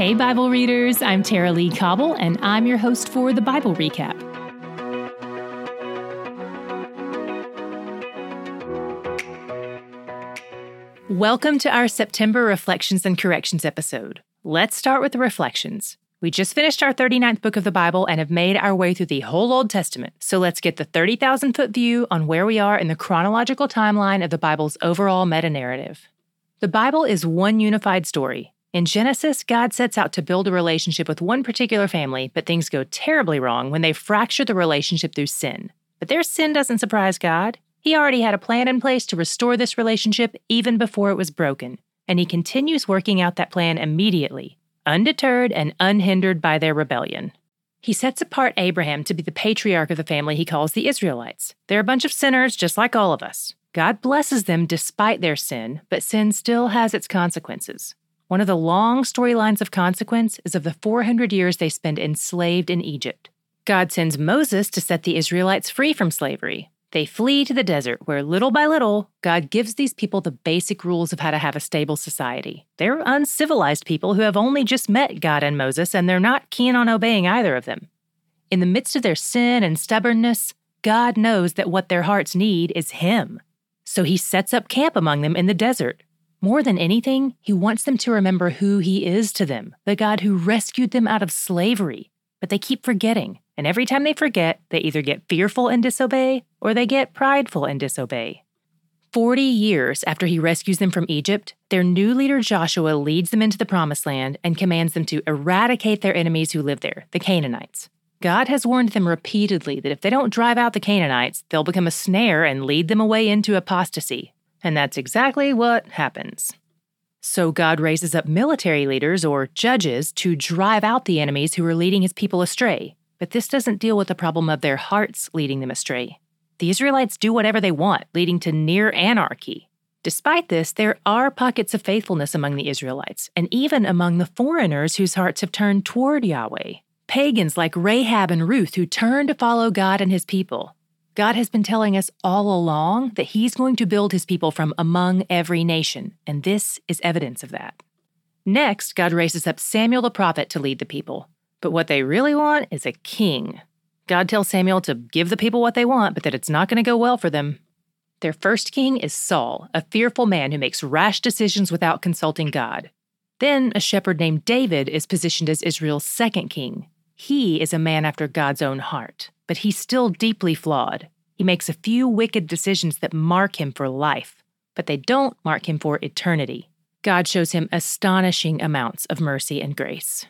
Hey, Bible readers, I'm Tara-Leigh Cobble, and I'm your host for the Bible Recap. Welcome to our September Reflections and Corrections episode. Let's start with the reflections. We just finished our 39th book of the Bible and have made our way through the whole Old Testament. So let's get the 30,000 foot view on where we are in the chronological timeline of the Bible's overall meta narrative. The Bible is one unified story. In Genesis, God sets out to build a relationship with one particular family, but things go terribly wrong when they fracture the relationship through sin. But their sin doesn't surprise God. He already had a plan in place to restore this relationship even before it was broken, and he continues working out that plan immediately, undeterred and unhindered by their rebellion. He sets apart Abraham to be the patriarch of the family he calls the Israelites. They're a bunch of sinners just like all of us. God blesses them despite their sin, but sin still has its consequences. One of the long storylines of consequence is of the 400 years they spend enslaved in Egypt. God sends Moses to set the Israelites free from slavery, they flee to the desert, where little by little, God gives these people the basic rules of how to have a stable society. They're uncivilized people who have only just met God and Moses, and they're not keen on obeying either of them. In the midst of their sin and stubbornness, God knows that what their hearts need is Him. So He sets up camp among them in the desert. More than anything, He wants them to remember who He is to them, the God who rescued them out of slavery. But they keep forgetting. And every time they forget, they either get fearful and disobey or they get prideful and disobey. Forty years after he rescues them from Egypt, their new leader Joshua leads them into the Promised Land and commands them to eradicate their enemies who live there, the Canaanites. God has warned them repeatedly that if they don't drive out the Canaanites, they'll become a snare and lead them away into apostasy. And that's exactly what happens. So God raises up military leaders or judges to drive out the enemies who are leading his people astray, but this doesn't deal with the problem of their hearts leading them astray. The Israelites do whatever they want, leading to near anarchy. Despite this, there are pockets of faithfulness among the Israelites, and even among the foreigners whose hearts have turned toward Yahweh. Pagans like Rahab and Ruth who turn to follow God and his people. God has been telling us all along that he's going to build his people from among every nation, and this is evidence of that. Next, God raises up Samuel the prophet to lead the people. But what they really want is a king. God tells Samuel to give the people what they want, but that it's not going to go well for them. Their first king is Saul, a fearful man who makes rash decisions without consulting God. Then a shepherd named David is positioned as Israel's second king. He is a man after God's own heart, but he's still deeply flawed. He makes a few wicked decisions that mark him for life, but they don't mark him for eternity. God shows him astonishing amounts of mercy and grace.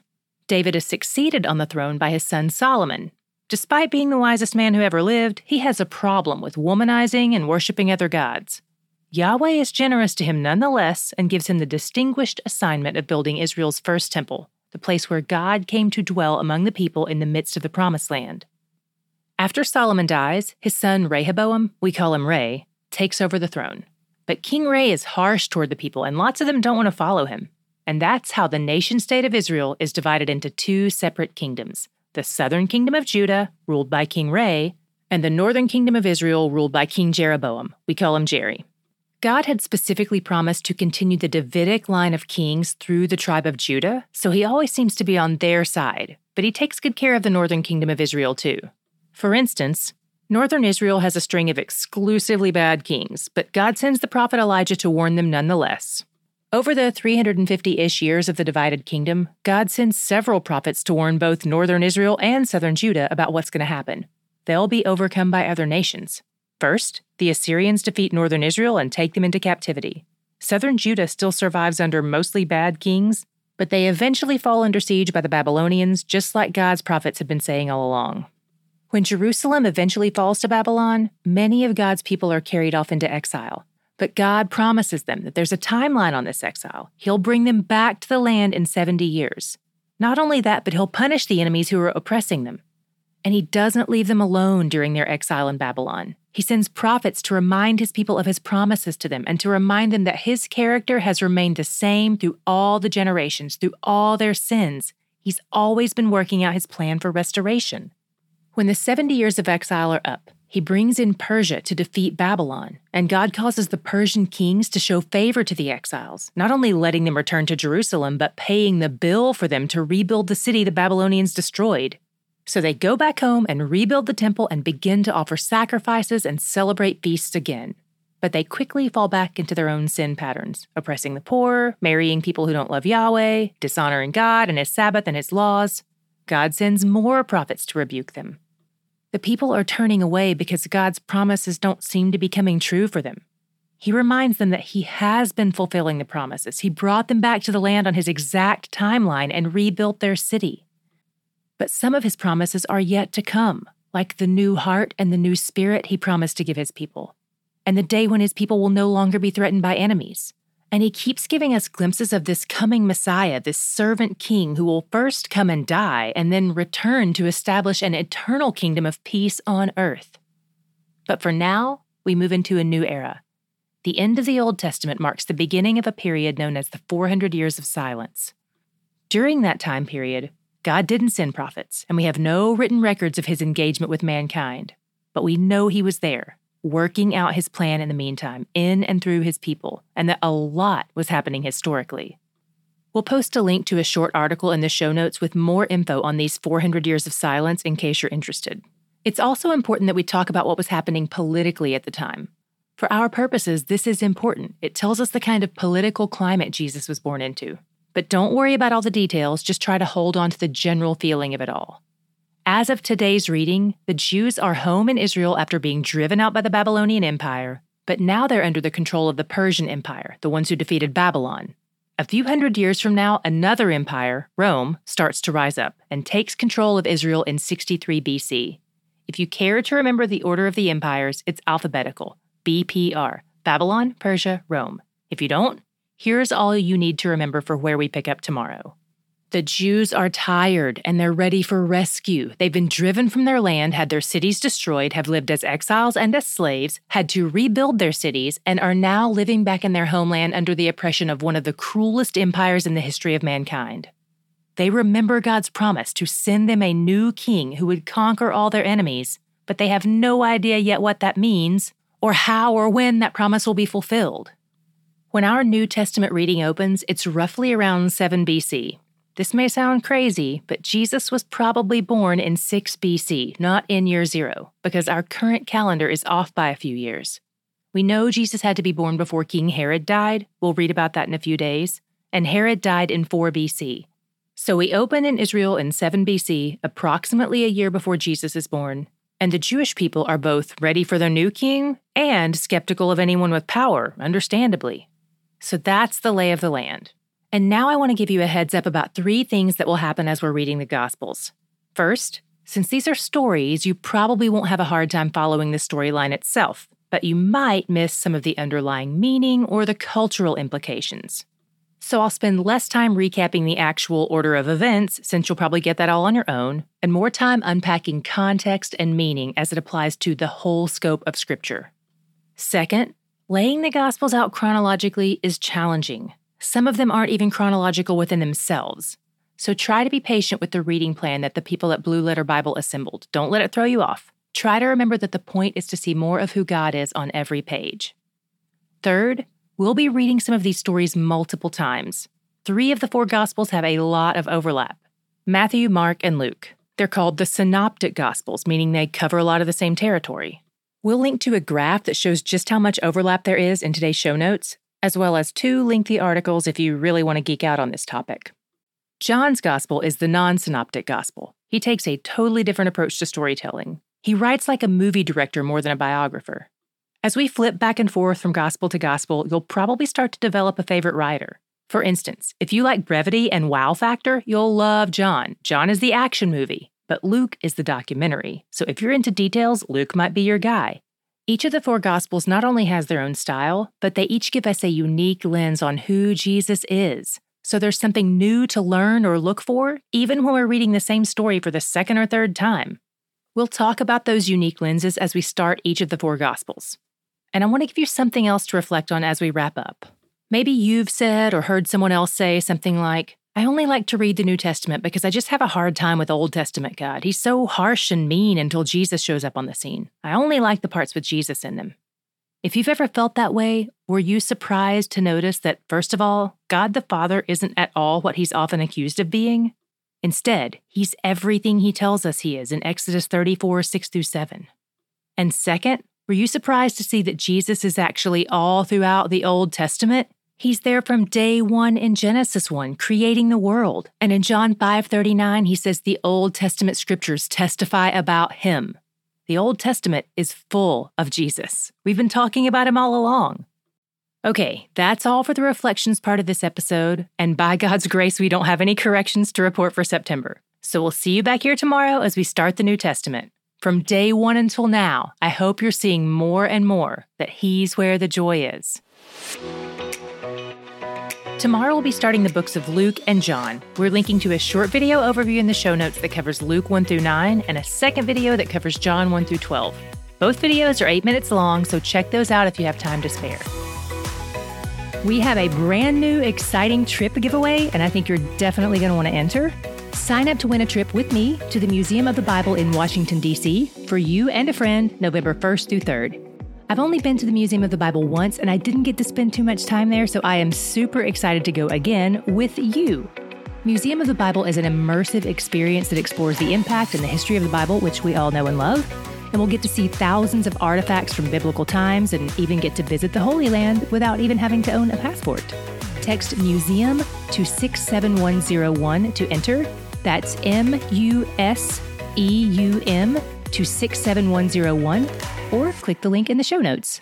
David is succeeded on the throne by his son Solomon. Despite being the wisest man who ever lived, he has a problem with womanizing and worshiping other gods. Yahweh is generous to him nonetheless and gives him the distinguished assignment of building Israel's first temple, the place where God came to dwell among the people in the midst of the Promised Land. After Solomon dies, his son Rehoboam, we call him Ray, takes over the throne. But King Ray is harsh toward the people, and lots of them don't want to follow him. And that's how the nation state of Israel is divided into two separate kingdoms the southern kingdom of Judah, ruled by King Ray, and the northern kingdom of Israel, ruled by King Jeroboam. We call him Jerry. God had specifically promised to continue the Davidic line of kings through the tribe of Judah, so he always seems to be on their side, but he takes good care of the northern kingdom of Israel too. For instance, northern Israel has a string of exclusively bad kings, but God sends the prophet Elijah to warn them nonetheless. Over the 350 ish years of the divided kingdom, God sends several prophets to warn both northern Israel and southern Judah about what's going to happen. They'll be overcome by other nations. First, the Assyrians defeat northern Israel and take them into captivity. Southern Judah still survives under mostly bad kings, but they eventually fall under siege by the Babylonians, just like God's prophets had been saying all along. When Jerusalem eventually falls to Babylon, many of God's people are carried off into exile. But God promises them that there's a timeline on this exile. He'll bring them back to the land in 70 years. Not only that, but He'll punish the enemies who are oppressing them. And He doesn't leave them alone during their exile in Babylon. He sends prophets to remind His people of His promises to them and to remind them that His character has remained the same through all the generations, through all their sins. He's always been working out His plan for restoration. When the 70 years of exile are up, He brings in Persia to defeat Babylon, and God causes the Persian kings to show favor to the exiles, not only letting them return to Jerusalem, but paying the bill for them to rebuild the city the Babylonians destroyed. So they go back home and rebuild the temple and begin to offer sacrifices and celebrate feasts again. But they quickly fall back into their own sin patterns, oppressing the poor, marrying people who don't love Yahweh, dishonoring God and His Sabbath and His laws. God sends more prophets to rebuke them. The people are turning away because God's promises don't seem to be coming true for them. He reminds them that He has been fulfilling the promises. He brought them back to the land on His exact timeline and rebuilt their city. But some of His promises are yet to come, like the new heart and the new spirit He promised to give His people and the day when his people will no longer be threatened by enemies. And he keeps giving us glimpses of this coming Messiah, this servant king who will first come and die and then return to establish an eternal kingdom of peace on earth. But for now, we move into a new era. The end of the Old Testament marks the beginning of a period known as the 400 years of silence. During that time period, God didn't send prophets, and we have no written records of his engagement with mankind. But we know he was there, working out his plan in the meantime, in and through his people, and that a lot was happening historically. We'll post a link to a short article in the show notes with more info on these 400 years of silence in case you're interested. It's also important that we talk about what was happening politically at the time. For our purposes, this is important. It tells us the kind of political climate Jesus was born into. But don't worry about all the details, just try to hold on to the general feeling of it all. As of today's reading, the Jews are home in Israel after being driven out by the Babylonian Empire, but now they're under the control of the Persian Empire, the ones who defeated Babylon. A few hundred years from now, another empire, Rome, starts to rise up and takes control of Israel in 63 BC. If you care to remember the order of the empires, it's alphabetical BPR Babylon, Persia, Rome. If you don't, here's all you need to remember for where we pick up tomorrow. The Jews are tired and they're ready for rescue. They've been driven from their land, had their cities destroyed, have lived as exiles and as slaves, had to rebuild their cities, and are now living back in their homeland under the oppression of one of the cruelest empires in the history of mankind. They remember God's promise to send them a new king who would conquer all their enemies, but they have no idea yet what that means or how or when that promise will be fulfilled. When our New Testament reading opens, it's roughly around 7 BC, this may sound crazy, but Jesus was probably born in 6 BC, not in year zero, because our current calendar is off by a few years. We know Jesus had to be born before King Herod died. We'll read about that in a few days. And Herod died in 4 BC. So we open in Israel in 7 BC, approximately a year before Jesus is born. And the Jewish people are both ready for their new king and skeptical of anyone with power, understandably. So that's the lay of the land. And now I want to give you a heads up about three things that will happen as we're reading the Gospels. First, since these are stories, you probably won't have a hard time following the storyline itself, but you might miss some of the underlying meaning or the cultural implications. So I'll spend less time recapping the actual order of events, since you'll probably get that all on your own, and more time unpacking context and meaning as it applies to the whole scope of Scripture. Second, laying the Gospels out chronologically is challenging. Some of them aren't even chronological within themselves. So try to be patient with the reading plan that the people at Blue Letter Bible assembled. Don't let it throw you off. Try to remember that the point is to see more of who God is on every page. Third, we'll be reading some of these stories multiple times. Three of the four Gospels have a lot of overlap Matthew, Mark, and Luke. They're called the Synoptic Gospels, meaning they cover a lot of the same territory. We'll link to a graph that shows just how much overlap there is in today's show notes, as well as two lengthy articles if you really want to geek out on this topic. John's gospel is the non synoptic gospel. He takes a totally different approach to storytelling. He writes like a movie director more than a biographer. As we flip back and forth from gospel to gospel, you'll probably start to develop a favorite writer. For instance, if you like brevity and wow factor, you'll love John. John is the action movie, but Luke is the documentary. So if you're into details, Luke might be your guy. Each of the four Gospels not only has their own style, but they each give us a unique lens on who Jesus is. So there's something new to learn or look for, even when we're reading the same story for the second or third time. We'll talk about those unique lenses as we start each of the four Gospels. And I want to give you something else to reflect on as we wrap up. Maybe you've said or heard someone else say something like, I only like to read the New Testament because I just have a hard time with Old Testament God. He's so harsh and mean until Jesus shows up on the scene. I only like the parts with Jesus in them. If you've ever felt that way, were you surprised to notice that, first of all, God the Father isn't at all what he's often accused of being? Instead, he's everything he tells us he is in Exodus 34 6 through 7. And second, were you surprised to see that Jesus is actually all throughout the Old Testament? He's there from day 1 in Genesis 1, creating the world. And in John 5:39, he says the Old Testament scriptures testify about him. The Old Testament is full of Jesus. We've been talking about him all along. Okay, that's all for the reflections part of this episode, and by God's grace, we don't have any corrections to report for September. So we'll see you back here tomorrow as we start the New Testament. From day one until now, I hope you're seeing more and more that He's where the joy is. Tomorrow we'll be starting the books of Luke and John. We're linking to a short video overview in the show notes that covers Luke 1 through 9 and a second video that covers John 1 through 12. Both videos are 8 minutes long, so check those out if you have time to spare. We have a brand new exciting trip giveaway, and I think you're definitely going to want to enter. Sign up to win a trip with me to the Museum of the Bible in Washington, D.C. for you and a friend November 1st through 3rd. I've only been to the Museum of the Bible once and I didn't get to spend too much time there, so I am super excited to go again with you. Museum of the Bible is an immersive experience that explores the impact and the history of the Bible, which we all know and love. And we'll get to see thousands of artifacts from biblical times and even get to visit the Holy Land without even having to own a passport. Text museum to 67101 to enter that's M U S E U M to 67101 or click the link in the show notes.